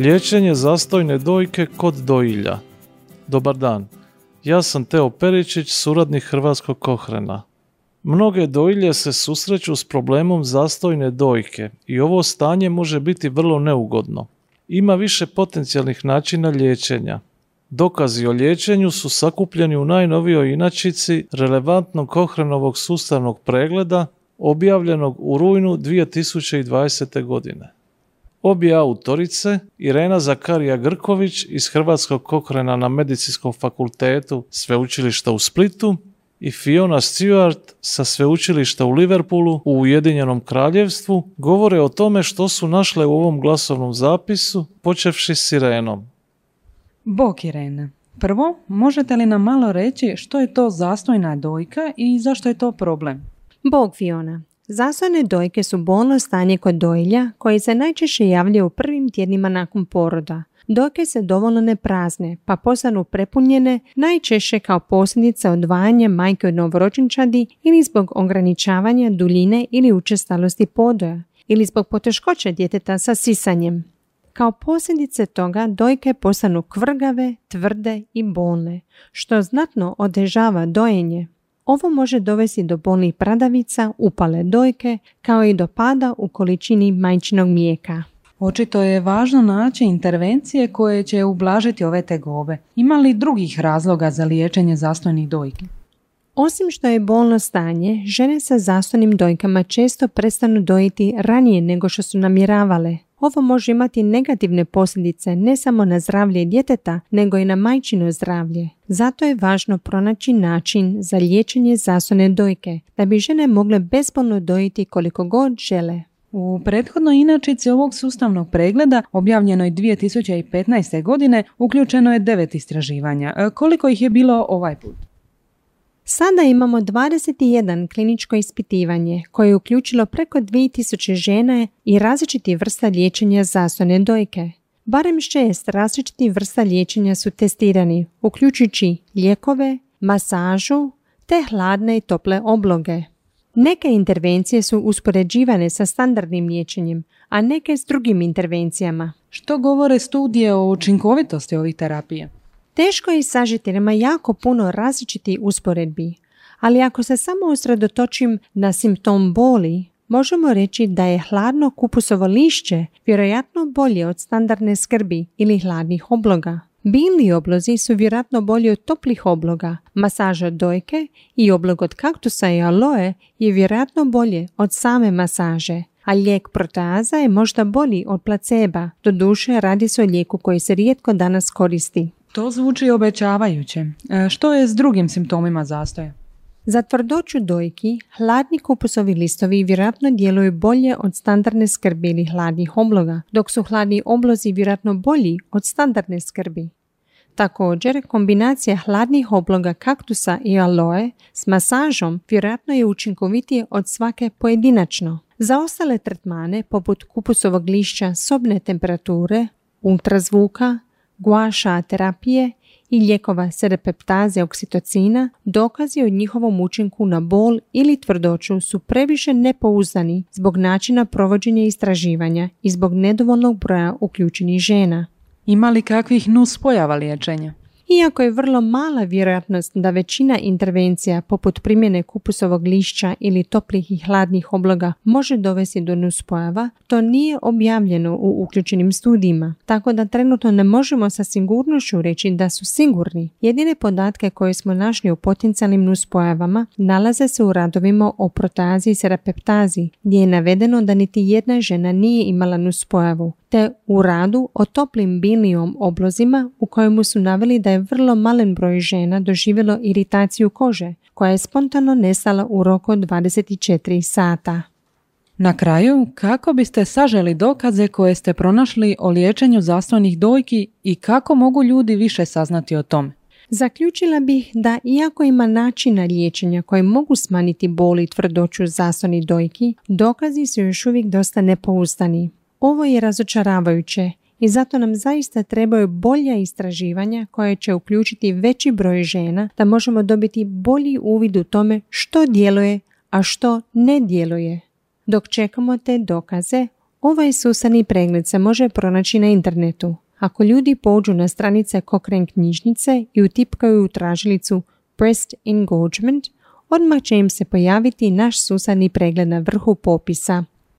Liječenje zastojne dojke kod dojilja. Dobar dan, ja sam Teo Peričić, suradnik Hrvatskog kohrena. Mnoge dojilje se susreću s problemom zastojne dojke i ovo stanje može biti vrlo neugodno. Ima više potencijalnih načina liječenja. Dokazi o liječenju su sakupljeni u najnovijoj inačici relevantnog kohrenovog sustavnog pregleda objavljenog u rujnu 2020. godine. Obje autorice, Irena Zakarija Grković iz Hrvatskog kokrena na Medicinskom fakultetu Sveučilišta u Splitu i Fiona Stewart sa Sveučilišta u Liverpoolu u Ujedinjenom kraljevstvu govore o tome što su našle u ovom glasovnom zapisu, počevši s Irenom. Bok Irene. Prvo, možete li nam malo reći što je to zastojna dojka i zašto je to problem? Bog Fiona. Zastojne dojke su bolno stanje kod dojlja koji se najčešće javljaju u prvim tjednima nakon poroda. Dojke se dovoljno ne prazne, pa postanu prepunjene najčešće kao posljedica odvajanja majke od novoročinčadi ili zbog ograničavanja duljine ili učestalosti podoja ili zbog poteškoća djeteta sa sisanjem. Kao posljedice toga dojke postanu kvrgave, tvrde i bolne, što znatno otežava dojenje. Ovo može dovesti do bolnih pradavica, upale dojke, kao i do pada u količini majčinog mlijeka. Očito je važno naći intervencije koje će ublažiti ove tegobe. Ima li drugih razloga za liječenje zastojnih dojki? Osim što je bolno stanje, žene sa zastojnim dojkama često prestanu dojiti ranije nego što su namjeravale. Ovo može imati negativne posljedice ne samo na zdravlje djeteta, nego i na majčino zdravlje. Zato je važno pronaći način za liječenje zastojne dojke, da bi žene mogle bezbolno dojiti koliko god žele. U prethodnoj inačici ovog sustavnog pregleda, objavljenoj 2015. godine, uključeno je devet istraživanja. Koliko ih je bilo ovaj put? Sada imamo 21 kliničko ispitivanje koje je uključilo preko 2000 žena i različiti vrsta liječenja zastojne dojke. Barem šest različitih vrsta liječenja su testirani, uključujući lijekove, masažu te hladne i tople obloge. Neke intervencije su uspoređivane sa standardnim liječenjem, a neke s drugim intervencijama. Što govore studije o učinkovitosti ovih terapija? Teško je sažiti, nema jako puno različitih usporedbi, ali ako se samo usredotočim na simptom boli, možemo reći da je hladno kupusovo lišće vjerojatno bolje od standardne skrbi ili hladnih obloga. Biljni oblozi su vjerojatno bolji od toplih obloga. Masaža dojke i oblog od kaktusa i aloe je vjerojatno bolje od same masaže. A lijek proteaza je možda bolji od placeba. Doduše radi se o lijeku koji se rijetko danas koristi. To zvuči obećavajuće. E, što je s drugim simptomima zastoja? Za tvrdoću dojki, hladni kupusovi listovi vjerojatno djeluju bolje od standardne skrbi ili hladnih obloga, dok su hladni oblozi vjerojatno bolji od standardne skrbi. Također, kombinacija hladnih obloga kaktusa i aloe s masažom vjerojatno je učinkovitije od svake pojedinačno. Za ostale tretmane, poput kupusovog lišća sobne temperature, ultrazvuka, guaša terapije i lijekova serepeptaze oksitocina, dokazi o njihovom učinku na bol ili tvrdoću su previše nepouzdani zbog načina provođenja istraživanja i zbog nedovoljnog broja uključenih žena. Ima li kakvih nuspojava liječenja? Iako je vrlo mala vjerojatnost da većina intervencija poput primjene kupusovog lišća ili toplih i hladnih obloga može dovesti do nuspojava, to nije objavljeno u uključenim studijima, tako da trenutno ne možemo sa sigurnošću reći da su sigurni. Jedine podatke koje smo našli u potencijalnim nuspojavama nalaze se u radovima o protazi i serapeptazi, gdje je navedeno da niti jedna žena nije imala nuspojavu, te u radu o toplim bilijom oblozima u kojemu su naveli da je vrlo malen broj žena doživjelo iritaciju kože koja je spontano nestala u roku od 24 sata. Na kraju, kako biste saželi dokaze koje ste pronašli o liječenju zastojnih dojki i kako mogu ljudi više saznati o tome? Zaključila bih da iako ima načina liječenja koji mogu smanjiti boli i tvrdoću zastojnih dojki, dokazi su još uvijek dosta nepouzdani. Ovo je razočaravajuće i zato nam zaista trebaju bolja istraživanja koje će uključiti veći broj žena da možemo dobiti bolji uvid u tome što djeluje, a što ne djeluje. Dok čekamo te dokaze, Ovaj susadni pregled se može pronaći na internetu. Ako ljudi pođu na stranice Cochrane knjižnice i utipkaju u tražilicu Breast Engorgement, odmah će im se pojaviti naš susadni pregled na vrhu popisa.